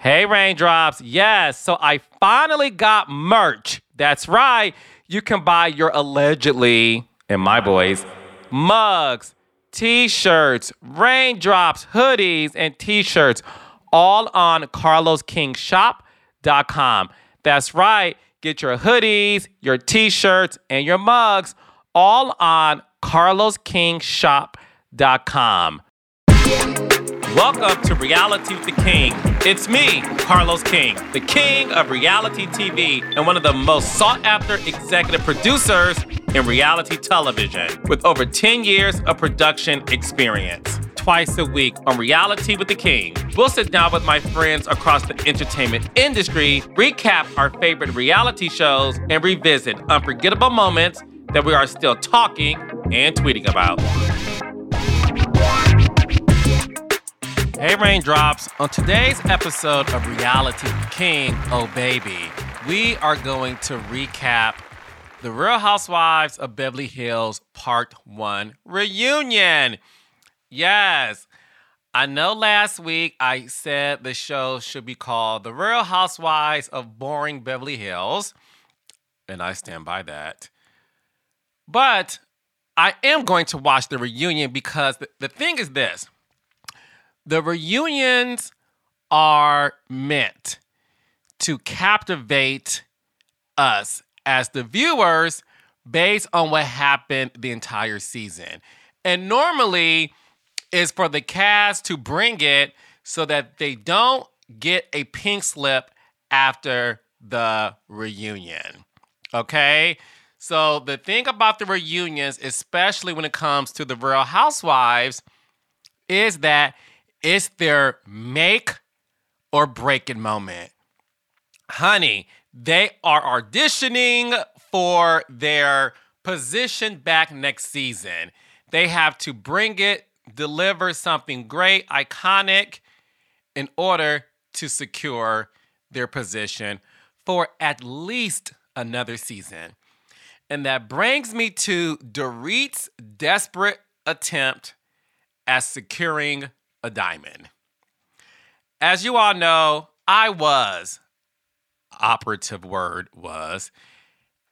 Hey, Reigndrops. Yes, so I finally got merch. That's right. You can buy your allegedly, in my boys, mugs, t shirts, Reigndrops, hoodies, and t shirts all on carloskingshop.com. That's right. Get your hoodies, your t shirts, and your mugs all on carloskingshop.com. Welcome to Reality with the King. It's me, Carlos King, the king of reality TV and one of the most sought after executive producers in reality television with over 10 years of production experience. Twice a week on Reality with the King, we'll sit down with my friends across the entertainment industry, recap our favorite reality shows, and revisit unforgettable moments that we are still talking and tweeting about. Hey Reigndrops, on today's episode of Reality King, oh baby, we are going to recap The Real Housewives of Beverly Hills Part 1 Reunion. Yes, I know last week I said the show should be called The Real Housewives of Boring Beverly Hills, and I stand by that. But I am going to watch the reunion because the, the thing is this the reunions are meant to captivate us as the viewers based on what happened the entire season. And normally is for the cast to bring it so that they don't get a pink slip after the reunion. Okay? So the thing about the reunions, especially when it comes to the Real Housewives, is that it's their make or break moment. Honey, they are auditioning for their position back next season. They have to bring it, deliver something great, iconic, in order to secure their position for at least another season. And that brings me to Dorit's desperate attempt at securing a diamond. As you all know, I was, operative word was,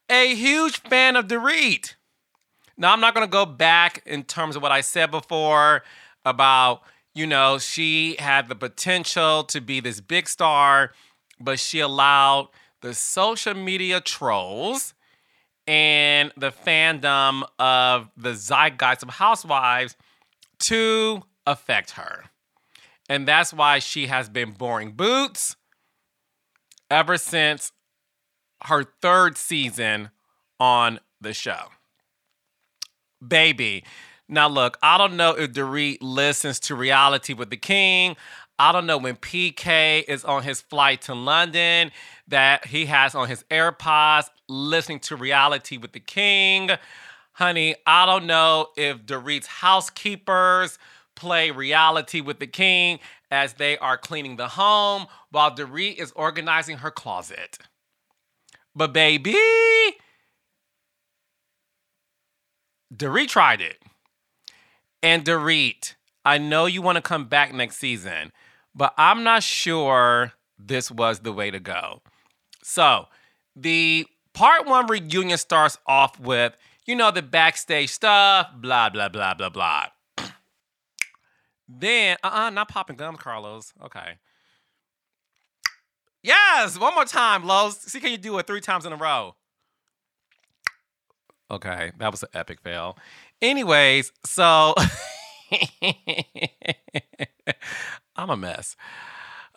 a huge fan of Dorit. Now, I'm not going to go back in terms of what I said before about, you know, she had the potential to be this big star, but she allowed the social media trolls and the fandom of the zeitgeist of housewives to affect her. And that's why she has been boring boots ever since her third season on the show. Baby. Now, look, I don't know if Dorit listens to Reality with the King. I don't know when PK is on his flight to London that he has on his AirPods listening to Reality with the King. Honey, I don't know if Dorit's housekeepers play reality with the king as they are cleaning the home while Dorit is organizing her closet. But baby, Dorit tried it. And Dorit, I know you want to come back next season, but I'm not sure this was the way to go. So, the part one reunion starts off with, you know, the backstage stuff, blah, blah, blah, blah, blah. Then, uh uh not popping gums, Carlos. Okay. Yes, one more time, Los. See, can you do it three times in a row? Okay, that was an epic fail. Anyways, so I'm a mess.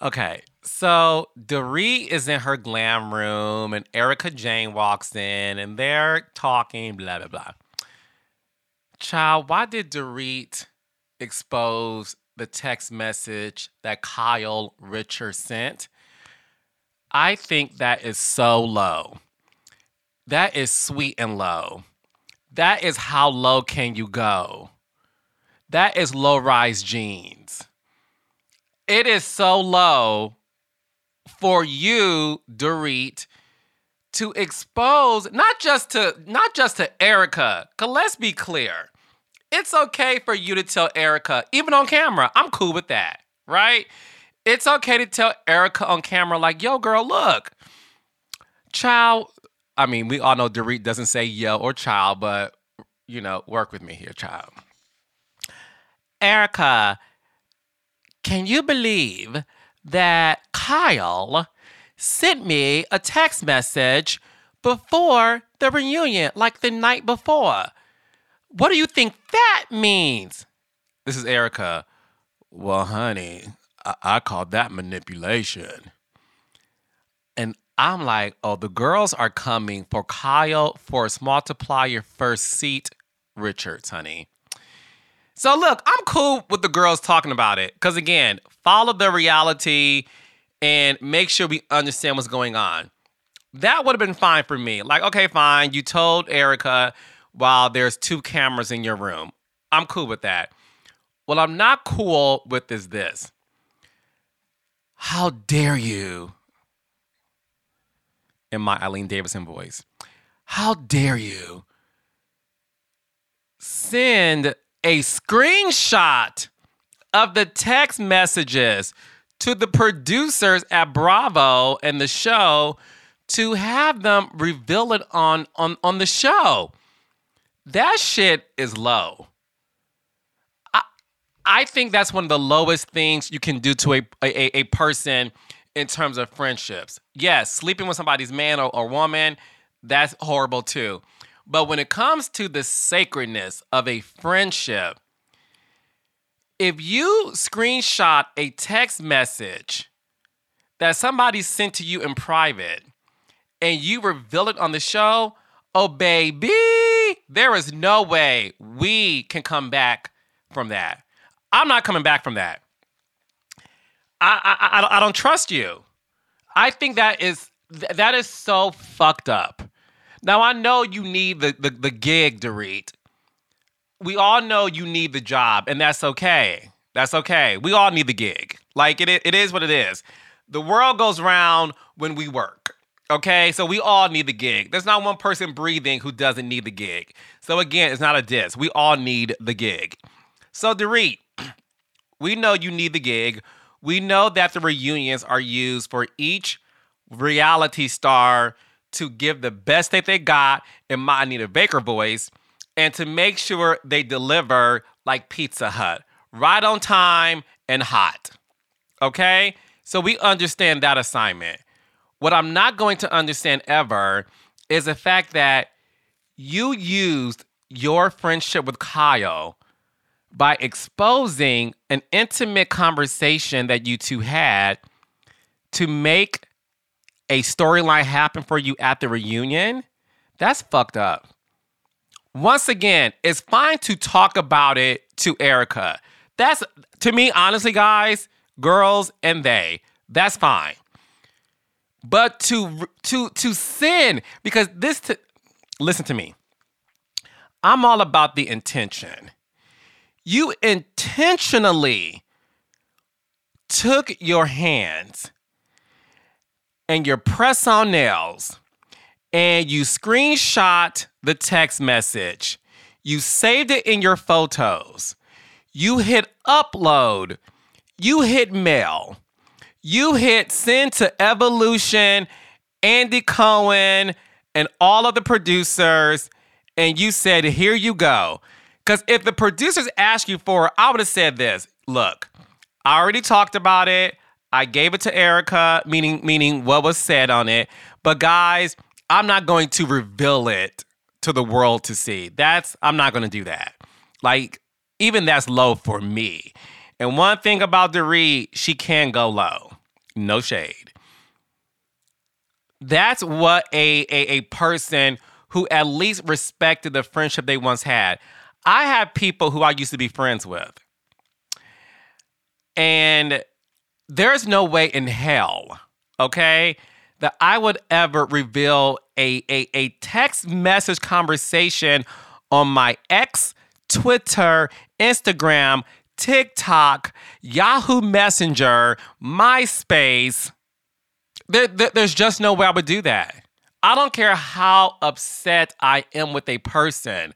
Okay, so Dorit is in her glam room, and Erika Jayne walks in, and they're talking, blah, blah, blah. Child, why did Dorit expose the text message that Kyle Richard sent? I think that is so low. That is sweet and low. That is how low can you go? That is low rise jeans. It is so low for you, Dorit, to expose not just to not just to Erika, Cause let's be clear. It's okay for you to tell Erika, even on camera. I'm cool with that, right? It's okay to tell Erika on camera, like, yo, girl, look. Child, I mean, we all know Dorit doesn't say yo or child, but you know, work with me here, child. Erika, can you believe that Kyle sent me a text message before the reunion, like the night before? What do you think that means? This is Erika. Well, honey, I, I call that manipulation. And I'm like, oh, the girls are coming for Kyle for Force Multiplier first seat Richards, honey. So look, I'm cool with the girls talking about it. Cause again, follow the reality and make sure we understand what's going on. That would have been fine for me. Like, okay, fine. You told Erika while there's two cameras in your room. I'm cool with that. What I'm not cool with is this. How dare you? In my Eileen Davidson voice. How dare you send a screenshot of the text messages to the producers at Bravo and the show to have them reveal it on on on the show. That shit is low. I I think that's one of the lowest things you can do to a a, a person in terms of friendships. Yes, sleeping with somebody's man or, or woman, that's horrible too. But when it comes to the sacredness of a friendship, if you screenshot a text message that somebody sent to you in private and you reveal it on the show, oh baby, there is no way we can come back from that. I'm not coming back from that. I I, I, don't trust you. I think that is that is so fucked up. Now I know you need the the, the gig, Dorit. We all know you need the job, and that's okay. That's okay. We all need the gig. Like it, it is what it is. The world goes round when we work. Okay, so we all need the gig. There's not one person breathing who doesn't need the gig. So again, it's not a diss. We all need the gig. So Dorit, we know you need the gig. We know that the reunions are used for each reality star to give the best that they got in my Anita Baker voice and to make sure they deliver like Pizza Hut, right on time and hot. Okay? So we understand that assignment. What I'm not going to understand ever is the fact that you used your friendship with Kyle by exposing an intimate conversation that you two had to make a storyline happen for you at the reunion, that's fucked up. Once again, it's fine to talk about it to Erika. That's to me, honestly, guys, girls and they, that's fine. But to to to sin, because this to listen to me. I'm all about the intention. You intentionally took your hands and your press on nails and you screenshot the text message, you saved it in your photos, you hit upload, you hit mail, you hit send to Evolution, Andy Cohen, and all of the producers, and you said, Here you go. Because if the producers asked you for it, I would have said this look, I already talked about it. I gave it to Erika, meaning meaning what was said on it. But guys, I'm not going to reveal it to the world to see. That's I'm not going to do that. Like even that's low for me. And one thing about Dorit, she can go low. No shade. That's what a, a, a person who at least respected the friendship they once had. I have people who I used to be friends with. And there's no way in hell, okay, that I would ever reveal a, a, a text message conversation on my ex Twitter, Instagram, TikTok, Yahoo Messenger, MySpace. There, there, there's just no way I would do that. I don't care how upset I am with a person.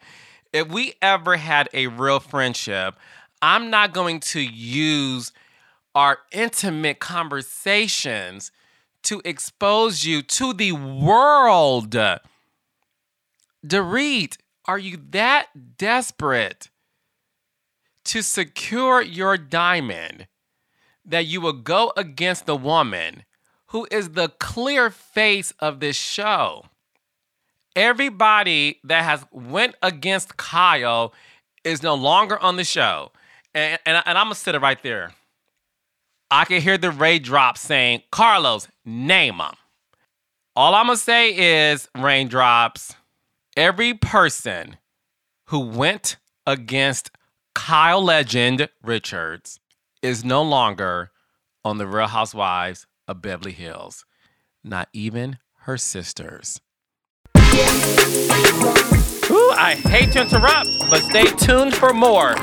If we ever had a real friendship, I'm not going to use our intimate conversations to expose you to the world. Dorit, are you that desperate to secure your diamond that you will go against the woman who is the clear face of this show? Everybody that has went against Kyle is no longer on the show. And, and, and I'm going to sit it right there. I can hear the Reigndrops saying, Carlos, name them. All I'm going to say is, Reigndrops, every person who went against Kyle Legend Richards is no longer on the Real Housewives of Beverly Hills, not even her sisters. Ooh, I hate to interrupt, but stay tuned for more.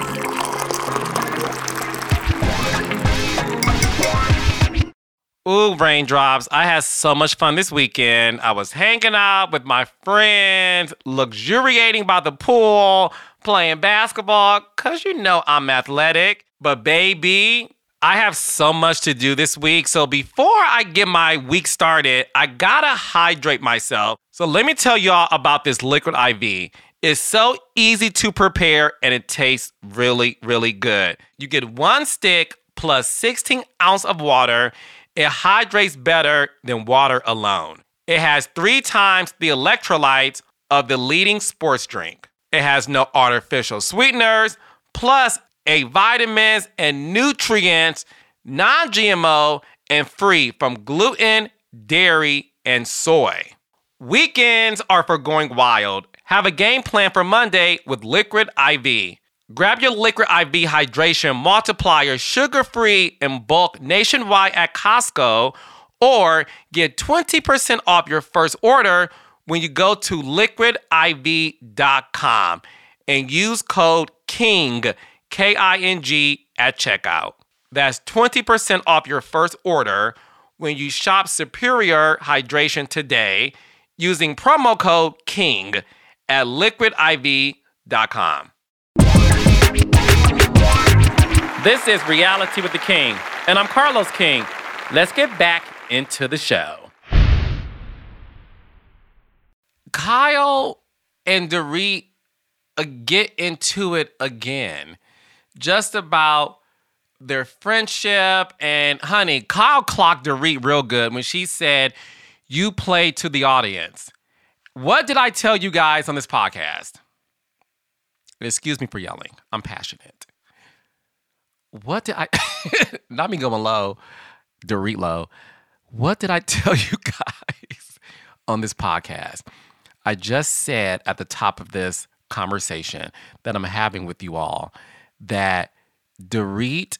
Ooh, Reigndrops. I had so much fun this weekend. I was hanging out with my friends, luxuriating by the pool, playing basketball, because you know I'm athletic. But baby, I have so much to do this week. So before I get my week started, I gotta hydrate myself. So let me tell y'all about this liquid IV. It's so easy to prepare and it tastes really, really good. You get one stick plus 16 ounce of water it hydrates better than water alone. It has three times the electrolytes of the leading sports drink. It has no artificial sweeteners, plus a vitamins and nutrients, non GMO, and free from gluten, dairy, and soy. Weekends are for going wild. Have a game plan for Monday with Liquid IV. Grab your Liquid IV Hydration Multiplier sugar free in bulk nationwide at Costco or get 20% off your first order when you go to liquidiv.com and use code KING, K I N G, at checkout. That's 20% off your first order when you shop Superior Hydration today using promo code KING at liquidiv.com. This is Reality with the King, and I'm Carlos King. Let's get back into the show. Kyle and Dorit uh, get into it again, just about their friendship. And honey, Kyle clocked Dorit real good when she said, You play to the audience. What did I tell you guys on this podcast? Excuse me for yelling. I'm passionate what did I, not me going low, Dorit low. What did I tell you guys on this podcast? I just said at the top of this conversation that I'm having with you all that Dorit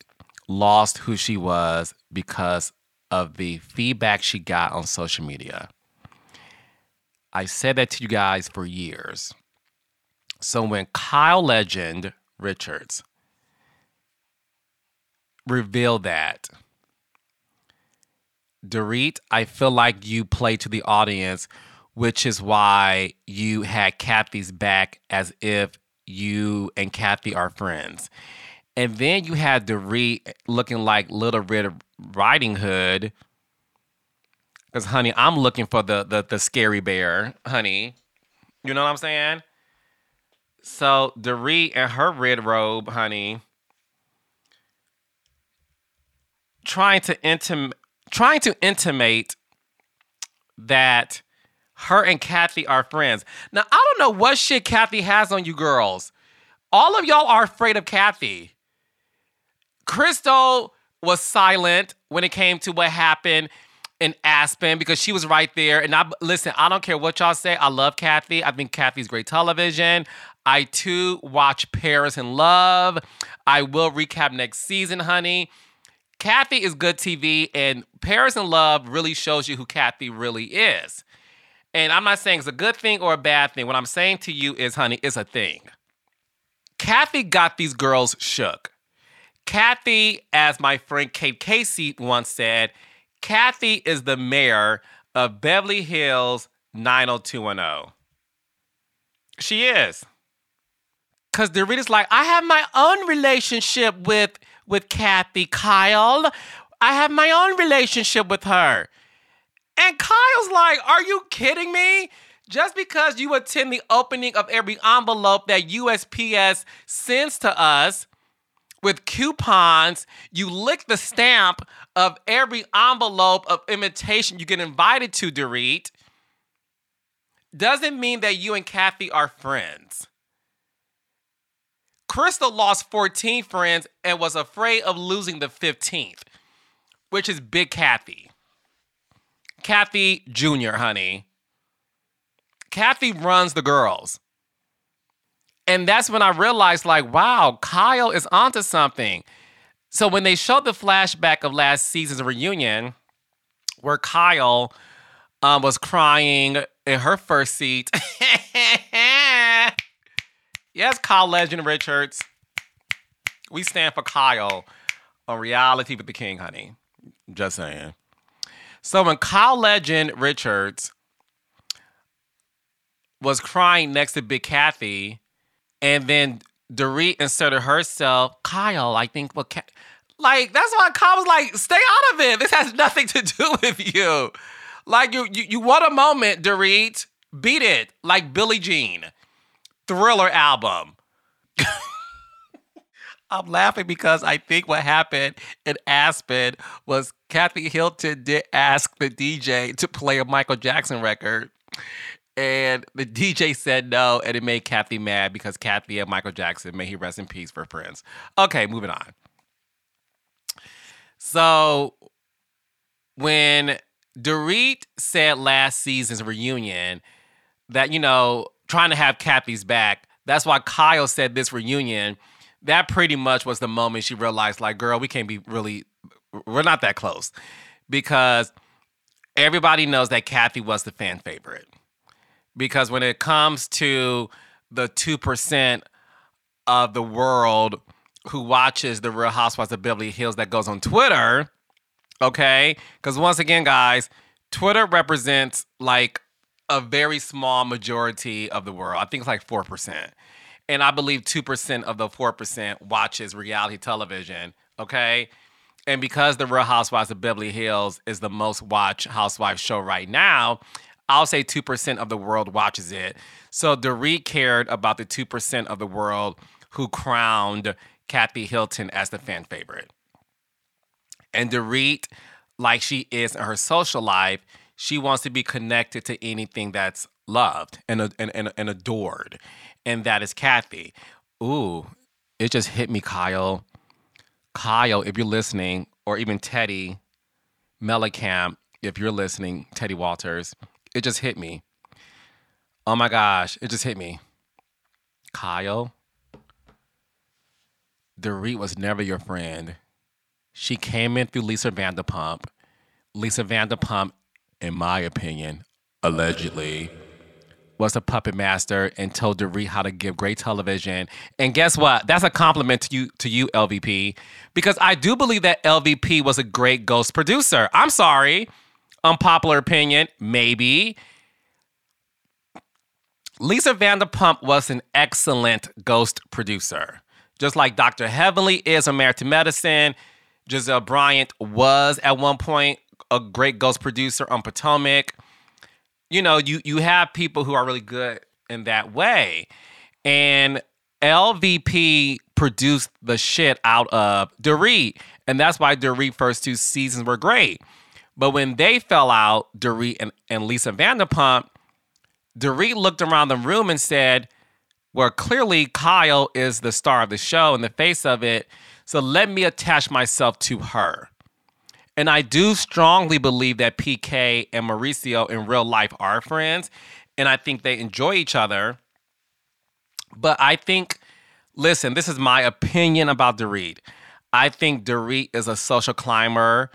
lost who she was because of the feedback she got on social media. I said that to you guys for years. So when Kyle Legend Richards reveal that. Dorit, I feel like you play to the audience, which is why you had Kathy's back as if you and Kathy are friends. And then you had Dorit looking like Little Red Riding Hood. Because, honey, I'm looking for the, the the scary bear, honey. You know what I'm saying? So Dorit and her red robe, honey trying to intim- trying to intimate that her and Kathy are friends. Now, I don't know what shit Kathy has on you girls. All of y'all are afraid of Kathy. Crystal was silent when it came to what happened in Aspen because she was right there. And I listen, I don't care what y'all say. I love Kathy. I think Kathy's great television. I too watch Paris in Love. I will recap next season, honey. Kathy is good TV, and Paris in Love really shows you who Kathy really is. And I'm not saying it's a good thing or a bad thing. What I'm saying to you is, honey, it's a thing. Kathy got these girls shook. Kathy, as my friend Kate Casey once said, Kathy is the mayor of Beverly Hills 90210. She is. Cause Dorita's like, I have my own relationship with with Kathy Kyle. I have my own relationship with her. And Kyle's like, Are you kidding me? Just because you attend the opening of every envelope that USPS sends to us with coupons, you lick the stamp of every envelope of invitation you get invited to, Dorit, doesn't mean that you and Kathy are friends. Crystal lost 14 friends and was afraid of losing the 15th, which is Big Kathy. Kathy Jr., honey. Kathy runs the girls. And that's when I realized, like, wow, Kyle is onto something. So when they showed the flashback of last season's reunion, where Kyle um, was crying in her first seat. Yes, Kyle Legend Richards. We stand for Kyle on reality with the king, honey. Just saying. So when Kyle Legend Richards was crying next to Big Kathy, and then Dorit inserted herself, Kyle, I think, well, like that's why Kyle was like, stay out of it. This has nothing to do with you. Like you, you, you want a moment, Dorit, beat it, like Billie Jean. Thriller album. I'm laughing because I think what happened in Aspen was Kathy Hilton did ask the DJ to play a Michael Jackson record. And the DJ said no, and it made Kathy mad because Kathy and Michael Jackson, may he rest in peace, for friends. Okay, moving on. So when Dorit said last season's reunion that, you know, trying to have Kathy's back. That's why Kyle said this reunion. That pretty much was the moment she realized, like, girl, we can't be really, we're not that close. Because everybody knows that Kathy was the fan favorite. Because when it comes to the 2% of the world who watches the Real Housewives of Beverly Hills that goes on Twitter, okay? Because once again, guys, Twitter represents like a very small majority of the world. I think it's like 4%. And I believe 2% of the 4% watches reality television, okay? And because The Real Housewives of Beverly Hills is the most watched housewife show right now, I'll say 2% of the world watches it. So Dorit cared about the 2% of the world who crowned Kathy Hilton as the fan favorite. And Dorit, like she is in her social life, she wants to be connected to anything that's loved and, and, and, and adored. And that is Kathy. Ooh, it just hit me, Kyle. Kyle, if you're listening, or even Teddi Mellencamp, if you're listening, Teddi Walters, it just hit me. Oh my gosh, it just hit me. Kyle, Dorit was never your friend. She came in through Lisa Vanderpump. Lisa Vanderpump in my opinion, allegedly, was a puppet master and told Dorit how to give great television. And guess what? That's a compliment to you, to you, LVP, because I do believe that LVP was a great ghost producer. I'm sorry, unpopular opinion, maybe. Lisa Vanderpump was an excellent ghost producer. Just like Dr. Heavenly is a Married Medicine, Gizelle Bryant was at one point a great ghost producer on Potomac. You know, you you have people who are really good in that way. And LVP produced the shit out of Dorit. And that's why Dorit first two seasons were great. But when they fell out, Dorit and, and Lisa Vanderpump, Dorit looked around the room and said, Well, clearly Kyle is the star of the show and the face of it. So let me attach myself to her. And I do strongly believe that PK and Mauricio in real life are friends. And I think they enjoy each other. But I think, listen, this is my opinion about Dorit. I think Dorit is a social climber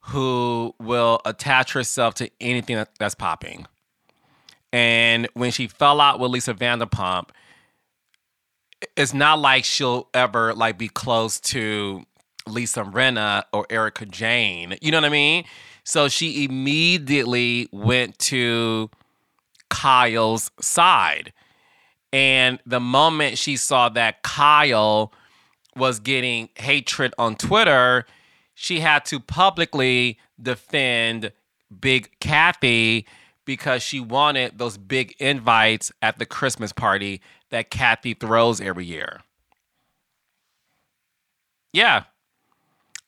who will attach herself to anything that's popping. And when she fell out with Lisa Vanderpump, it's not like she'll ever like be close to Lisa Rinna or Erika Jayne. You know what I mean? So she immediately went to Kyle's side. And the moment she saw that Kyle was getting hatred on Twitter, she had to publicly defend Big Kathy because she wanted those big invites at the Christmas party that Kathy throws every year. Yeah.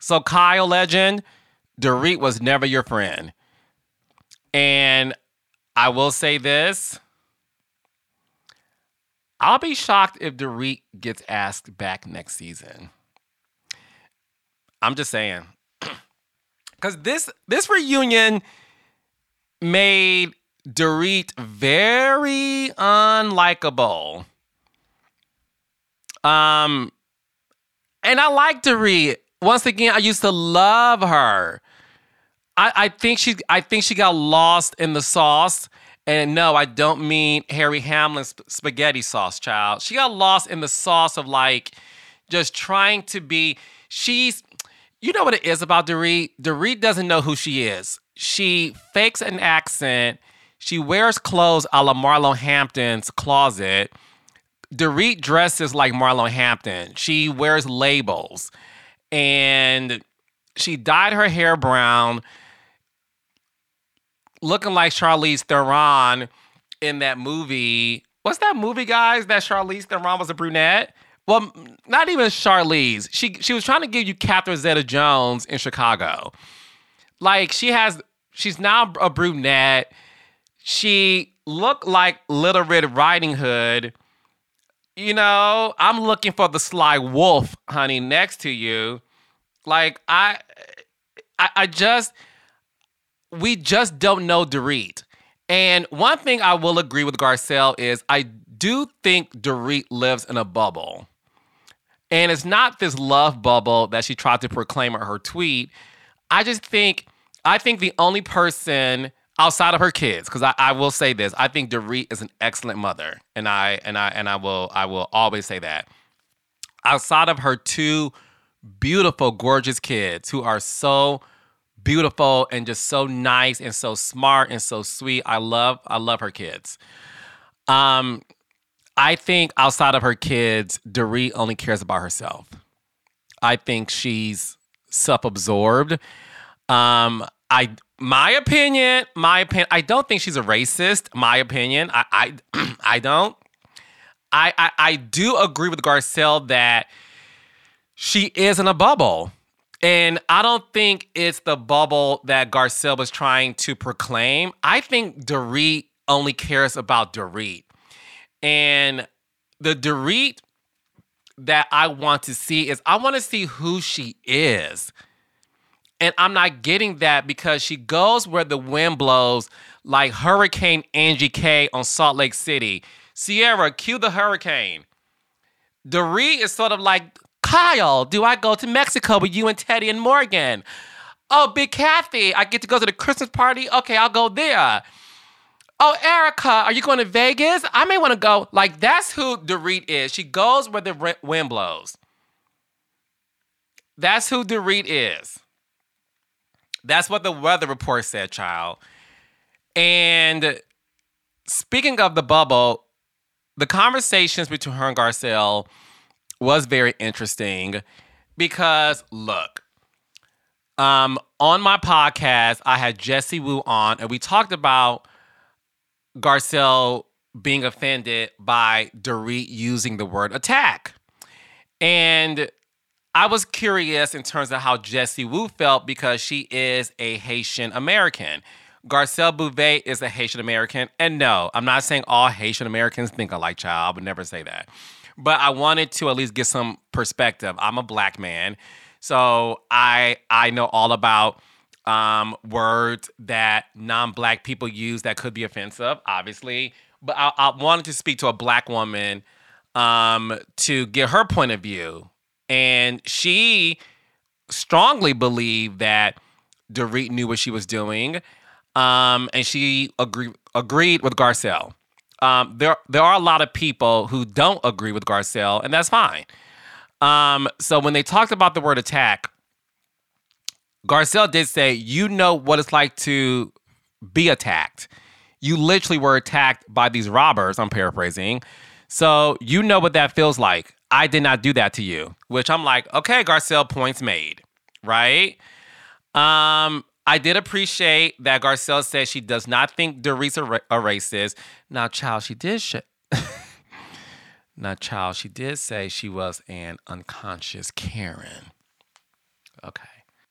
So, Kyle Legend, Dorit was never your friend. And I will say this I'll be shocked if Dorit gets asked back next season. I'm just saying. Cause this this reunion made Dorit very unlikable. Um and I like Dorit. Once again, I used to love her. I, I think she I think she got lost in the sauce. And no, I don't mean Harry Hamlin's spaghetti sauce, child. She got lost in the sauce of like just trying to be. She's you know what it is about Dorit? Dorit doesn't know who she is. She fakes an accent. She wears clothes a la Marlo Hampton's closet. Dorit dresses like Marlo Hampton. She wears labels. And she dyed her hair brown, looking like Charlize Theron in that movie. What's that movie, guys? That Charlize Theron was a brunette? Well, not even Charlize. She she was trying to give you Catherine Zeta Jones in Chicago. Like she has, she's now a brunette. She looked like Little Red Riding Hood. You know, I'm looking for the sly wolf, honey, next to you. Like I, I, I just, we just don't know Dorit. And one thing I will agree with Garcelle is I do think Dorit lives in a bubble. And it's not this love bubble that she tried to proclaim at her tweet. I just think, I think the only person outside of her kids, because I, I will say this, I think Dorit is an excellent mother. And I and I and I will I will always say that. Outside of her two beautiful, gorgeous kids who are so beautiful and just so nice and so smart and so sweet. I love I love her kids. Um I think outside of her kids, Dorit only cares about herself. I think she's self-absorbed. Um, I my opinion, my opinion, I don't think she's a racist. My opinion, I I, I don't. I, I I do agree with Garcelle that she is in a bubble. And I don't think it's the bubble that Garcelle was trying to proclaim. I think Dorit only cares about Dorit. And the Dorit that I want to see is I want to see who she is. And I'm not getting that because she goes where the wind blows, like Hurricane Angie K on Salt Lake City. Sierra, cue the hurricane. Dorit is sort of like, Kyle, do I go to Mexico with you and Teddi and Morgan? Oh, Big Kathy, I get to go to the Christmas party? Okay, I'll go there. Oh, Erika, are you going to Vegas? I may want to go. Like, that's who Dorit is. She goes where the wind blows. That's who Dorit is. That's what the weather report said, child. And speaking of the bubble, the conversations between her and Garcelle was very interesting because look, um, on my podcast, I had Jessie Woo on, and we talked about Garcelle being offended by Dorit using the word attack. And I was curious in terms of how Jessie Woo felt because she is a Haitian American. Garcelle Beauvais is a Haitian American. And no, I'm not saying all Haitian Americans think alike, child. I would never say that. But I wanted to at least get some perspective. I'm a black man. So I I know all about um, words that non-black people use that could be offensive, obviously. But I, I wanted to speak to a black woman um, to get her point of view, and she strongly believed that Dorit knew what she was doing, um, and she agree, agreed with Garcelle. Um, there, there are a lot of people who don't agree with Garcelle, and that's fine. Um, so when they talked about the word attack, Garcelle did say, "You know what it's like to be attacked. You literally were attacked by these robbers." I'm paraphrasing. So you know what that feels like. I did not do that to you, which I'm like, okay, Garcelle, points made, right? Um, I did appreciate that Garcelle said she does not think Dorit's a, ra- a racist. Now, child, she did. Sh- now, child, she did say she was an unconscious Karen. Okay.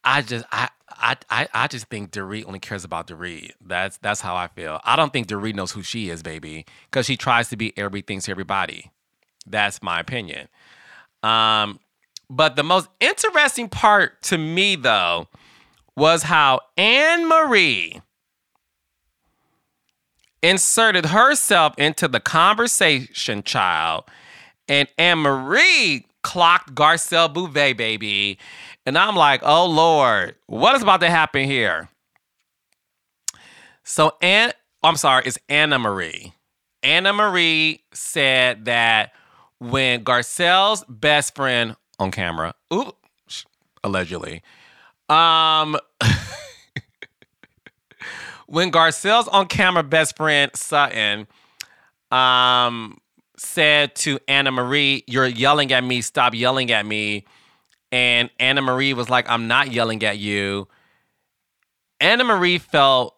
I just I I I, I just think Dorit only cares about Dorit. That's that's how I feel. I don't think Dorit knows who she is, baby, because she tries to be everything to everybody. That's my opinion. Um, but the most interesting part to me, though, was how Anne Marie inserted herself into the conversation, child, and Anne Marie clocked Garcelle Beauvais, baby. And I'm like, oh Lord, what is about to happen here? So Anne, I'm sorry, it's Anna Marie. Anna Marie said that when Garcelle's best friend on camera, allegedly, um, when Garcelle's on camera best friend Sutton, um, said to Anna Marie, "You're yelling at me. Stop yelling at me." And Anna Marie was like, "I'm not yelling at you." Anna Marie felt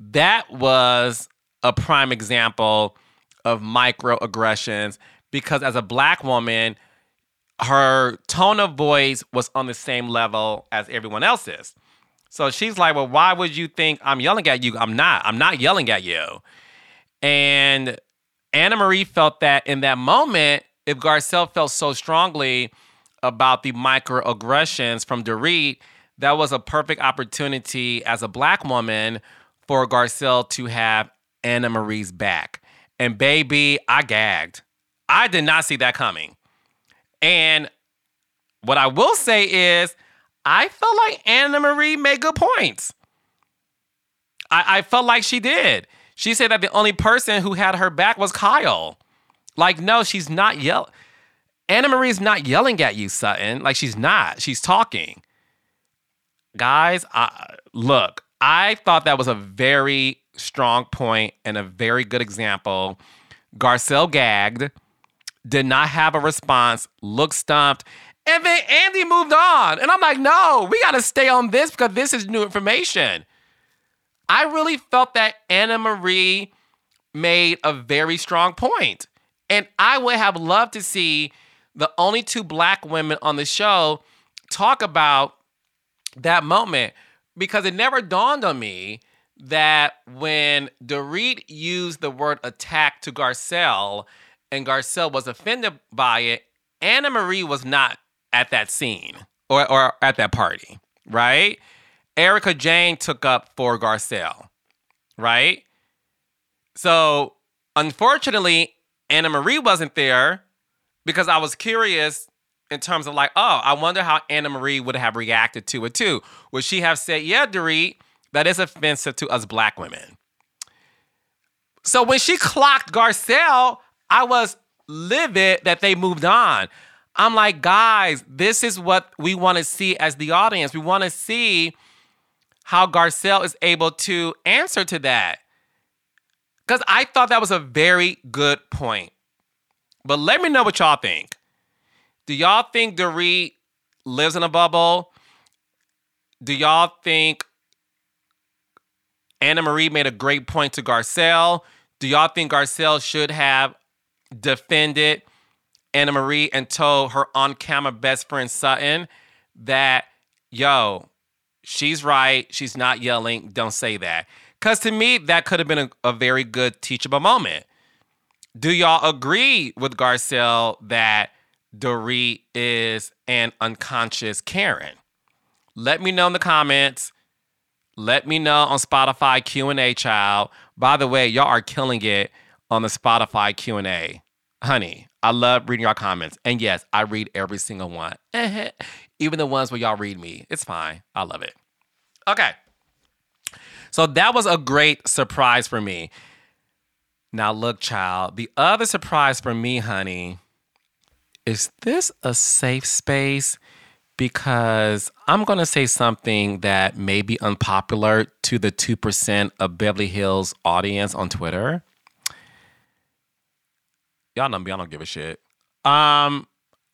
that was a prime example of microaggressions because as a black woman, her tone of voice was on the same level as everyone else's. So she's like, Well, why would you think I'm yelling at you? I'm not. I'm not yelling at you. And Anna Marie felt that in that moment, if Garcelle felt so strongly about the microaggressions from Dorit, that was a perfect opportunity as a black woman for Garcelle to have Anna Marie's back. And baby, I gagged. I did not see that coming. And what I will say is, I felt like Anna Marie made good points. I, I felt like she did. She said that the only person who had her back was Kyle. Like, no, she's not yelling. Anna Marie's not yelling at you, Sutton. Like, she's not. She's talking. Guys, I, look, I thought that was a very strong point and a very good example. Garcelle gagged, did not have a response, looked stumped, and then Andy moved on. And I'm like, no, we got to stay on this because this is new information. I really felt that Anna Marie made a very strong point. And I would have loved to see the only two black women on the show talk about that moment because it never dawned on me that when Dorit used the word attack to Garcelle and Garcelle was offended by it, Anna Marie was not at that scene or, or at that party, right? Erika Jayne took up for Garcelle, right? So unfortunately, Anna Marie wasn't there because I was curious in terms of like, oh, I wonder how Anna Marie would have reacted to it too. Would she have said, yeah, Dorit, that is offensive to us black women? So when she clocked Garcelle, I was livid that they moved on. I'm like, guys, this is what we want to see as the audience. We want to see how Garcelle is able to answer to that. Because I thought that was a very good point. But let me know what y'all think. Do y'all think Dorit lives in a bubble? Do y'all think Anna Marie made a great point to Garcelle? Do y'all think Garcelle should have defended Anna Marie and told her on camera best friend Sutton that, yo, she's right. She's not yelling. Don't say that. Because to me, that could have been a, a, very good teachable moment. Do y'all agree with Garcelle that Dorit is an unconscious Karen? Let me know in the comments. Let me know on Spotify Q&A, child. By the way, y'all are killing it on the Spotify Q&A. Honey, I love reading your comments. And yes, I read every single one. Even the ones where y'all read me. It's fine. I love it. Okay. So that was a great surprise for me. Now, look, child, the other surprise for me, honey, is this a safe space? Because I'm going to say something that may be unpopular to the 2% of Beverly Hills audience on Twitter. Y'all know me, I don't give a shit. Um,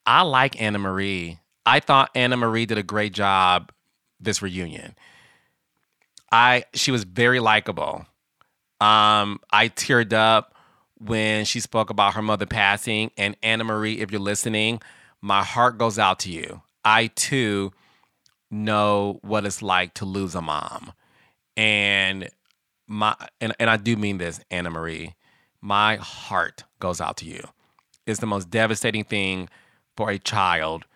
I like Anna Marie. I thought Anna Marie did a great job this reunion. I she was very likable. Um, I teared up when she spoke about her mother passing. And Anna Marie, if you're listening, my heart goes out to you. I too know what it's like to lose a mom. And my and, and I do mean this, Anna Marie. My heart goes out to you. It's the most devastating thing for a child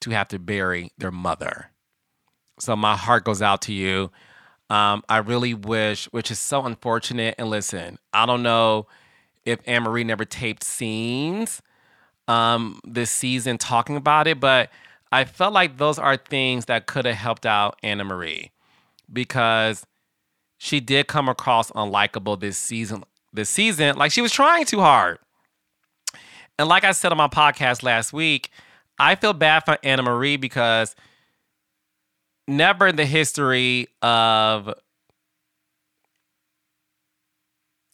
to have to bury their mother. So my heart goes out to you. Um, I really wish, which is so unfortunate. And listen, I don't know if Anne Marie never taped scenes um, this season talking about it, but I felt like those are things that could have helped out Anna Marie because she did come across unlikable this season. This season, like she was trying too hard. And like I said on my podcast last week, I feel bad for Anna Marie because never in the history of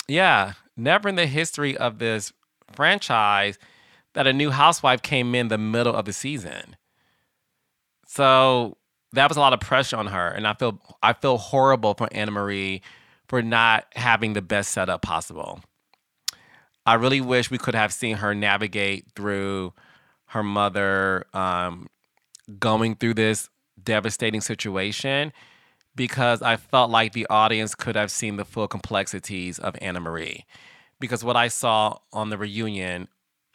yeah, never in the history of this franchise that a new housewife came in the middle of the season. So that was a lot of pressure on her, and I feel I feel horrible for Anna Marie for not having the best setup possible. I really wish we could have seen her navigate through her mother um, going through this devastating situation because I felt like the audience could have seen the full complexities of Anna Marie. Because what I saw on the reunion,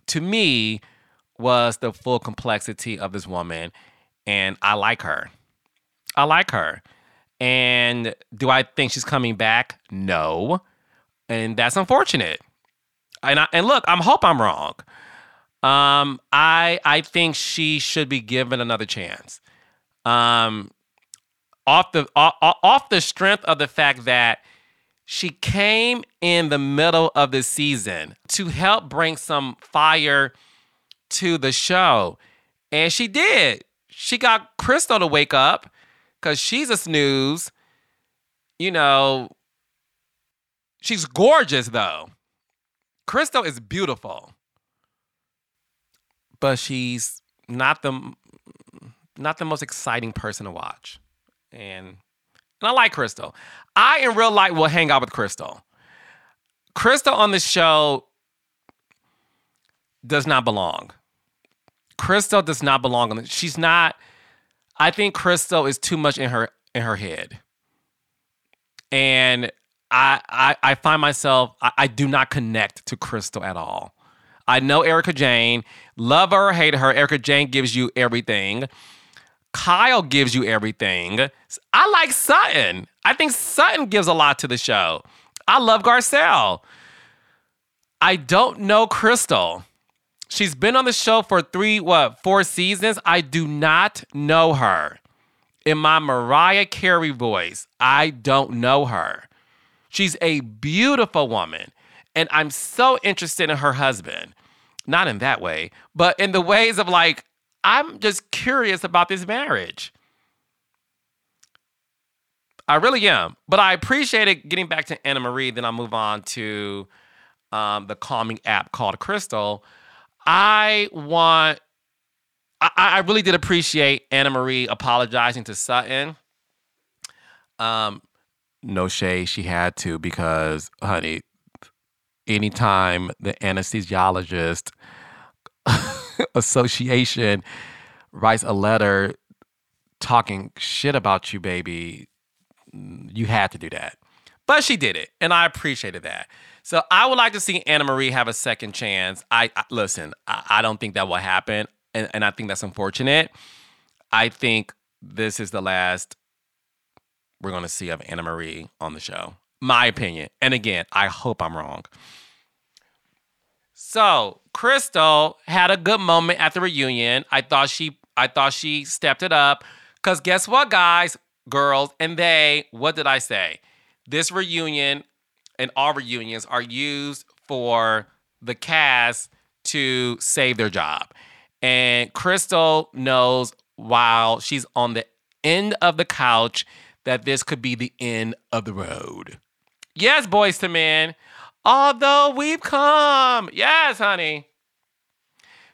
to me, was the full complexity of this woman. And I like her. I like her. And do I think she's coming back? No. And that's unfortunate. And I, and look, I hope I'm wrong. Um, I I think she should be given another chance. Um, off the off, off the strength of the fact that she came in the middle of the season to help bring some fire to the show. And she did. She got Crystal to wake up because she's a snooze. You know, she's gorgeous though. Crystal is beautiful. But she's not the not the most exciting person to watch and and I like Crystal. I in real life will hang out with Crystal. Crystal on the show does not belong. Crystal does not belong on the, she's not I think Crystal is too much in her in her head. And I I, I find myself I, I do not connect to Crystal at all. I know Erika Jayne, love her or hate her, Erika Jayne gives you everything. Kyle gives you everything. I like Sutton. I think Sutton gives a lot to the show. I love Garcelle. I don't know Crystal. She's been on the show for three, what, four seasons. I do not know her. In my Mariah Carey voice, I don't know her. She's a beautiful woman. And I'm so interested in her husband. Not in that way, but in the ways of like, I'm just curious about this marriage. I really am. But I appreciate it. getting back to Anna Marie. Then I'll move on to um, the calming app called Crystal. I want, I, I really did appreciate Anna Marie apologizing to Sutton. Um, no shade, she had to because, honey, anytime the anesthesiologist Association writes a letter talking shit about you, baby, you had to do that. But she did it, and I appreciated that. So I would like to see Anna Marie have a second chance. I, I listen. I, I, don't think that will happen, and, and I think that's unfortunate. I think this is the last we're going to see of Anna Marie on the show. My opinion. And again, I hope I'm wrong. So Crystal had a good moment at the reunion. I thought she I thought she stepped it up. Cause guess what, guys, girls, and they, what did I say? This reunion and all reunions are used for the cast to save their job. And Crystal knows while she's on the end of the couch that this could be the end of the road. Yes, Boyz II Men. Although we've come. Yes, honey.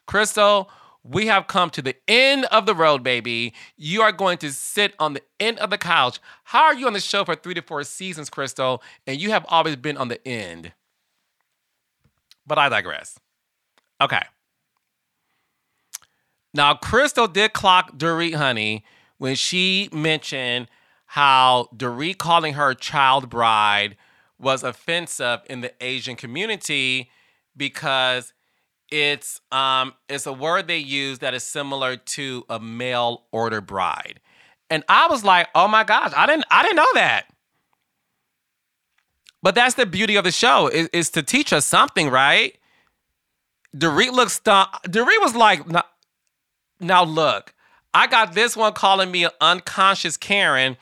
Crystal, we have come to the end of the road, baby. You are going to sit on the end of the couch. How are you on the show for three to four seasons, Crystal? And you have always been on the end. But I digress. Okay. Now, Crystal did clock Dorit, honey, when she mentioned how Dorit calling her child bride was offensive in the Asian community because it's um it's a word they use that is similar to a mail order bride. And I was like, "Oh my gosh, I didn't I didn't know that." But that's the beauty of the show is, is to teach us something, right? Dorit looks. Dorit was like, now look, I got this one calling me an unconscious Karen.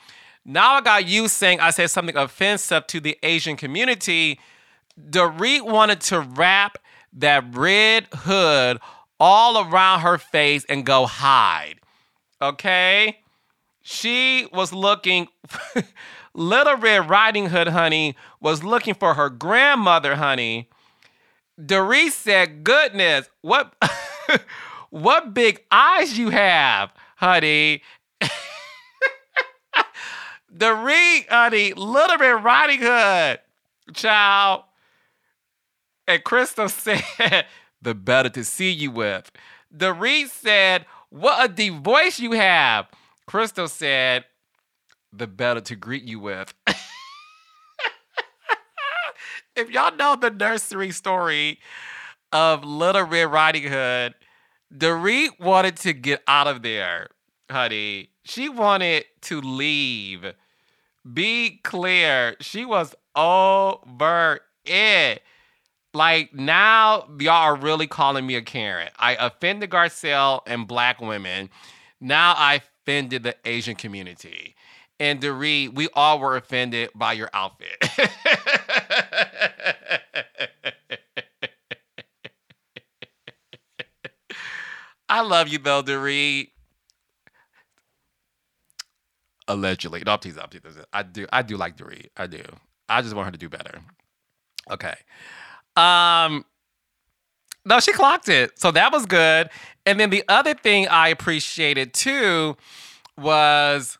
Now I got you saying I said something offensive to the Asian community. Dorit wanted to wrap that red hood all around her face and go hide. Okay? She was looking, Little Red Riding Hood, honey, was looking for her grandmother, honey. Dorit said, Goodness, what, what big eyes you have, honey. Dorit, honey, Little Red Riding Hood, child. And Crystal said, the better to see you with. Dorit said, what a deep voice you have. Crystal said, the better to greet you with. if y'all know the nursery story of Little Red Riding Hood, Dorit wanted to get out of there, honey. She wanted to leave. Be clear, she was over it. Like now, y'all are really calling me a Karen. I offended Garcelle and black women. Now I offended the Asian community. And Dorit, we all were offended by your outfit. I love you though, Dorit. Allegedly. No, I'm teasing, I'm teasing. I do I do like Dorit. I do. I just want her to do better. Okay. Um, no, she clocked it. So that was good. And then the other thing I appreciated too was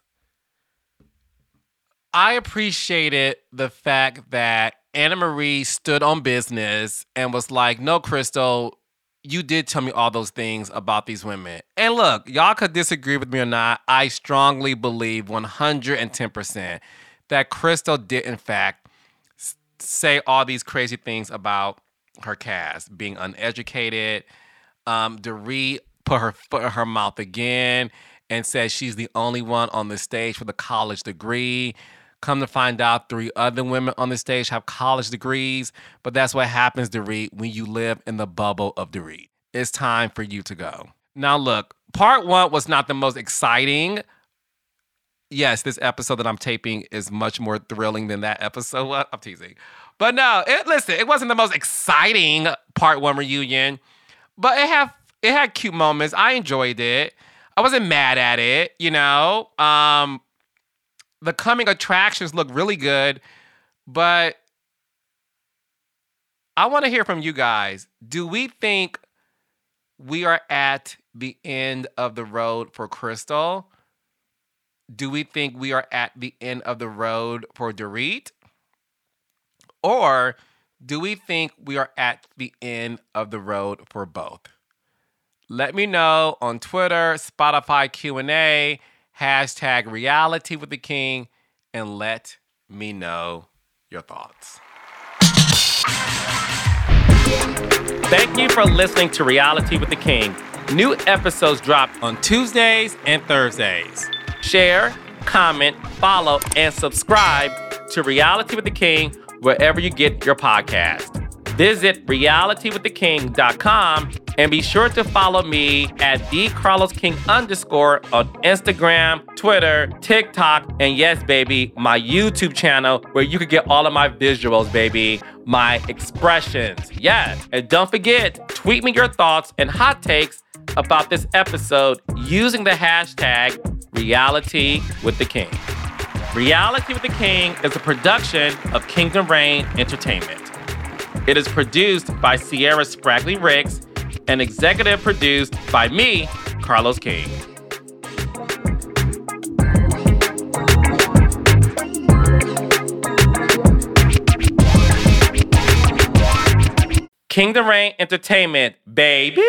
I appreciated the fact that Anna Marie stood on business and was like, no, Crystal, you did tell me all those things about these women. And look, y'all could disagree with me or not. I strongly believe 110% that Crystal did, in fact, say all these crazy things about her cast being uneducated. Um, Dorit put her foot in her mouth again and said she's the only one on the stage with a college degree. Come to find out, three other women on the stage have college degrees, but that's what happens, Dorit, when you live in the bubble of Dorit. It's time for you to go. Now, look, part one was not the most exciting yes, this episode that I'm taping is much more thrilling than that episode. I'm teasing. But no, it listen, it wasn't the most exciting part one reunion, but it had it had cute moments. I enjoyed it. I wasn't mad at it, you know. Um the coming attractions look really good, but I want to hear from you guys. Do we think we are at the end of the road for Crystal? do we think we are at the end of the road for Dorit? Or do we think we are at the end of the road for both? Let me know on Twitter, Spotify Q&A, hashtag reality with the king, and let me know your thoughts. Thank you for listening to Reality with the King. New episodes drop on Tuesdays and Thursdays. Share, comment, follow, and subscribe to Reality with the King wherever you get your podcast. Visit realitywiththeking.com and be sure to follow me at thecarlosking underscore on Instagram, Twitter, TikTok, and yes, baby, my YouTube channel where you can get all of my visuals, baby, my expressions. Yes. And don't forget, tweet me your thoughts and hot takes about this episode using the hashtag reality with the king. Reality with the King is a production of Kingdom Reign Entertainment. It is produced by Sierra Spragley Ricks and executive produced by me, Carlos King. Kingdom Reign Entertainment, baby!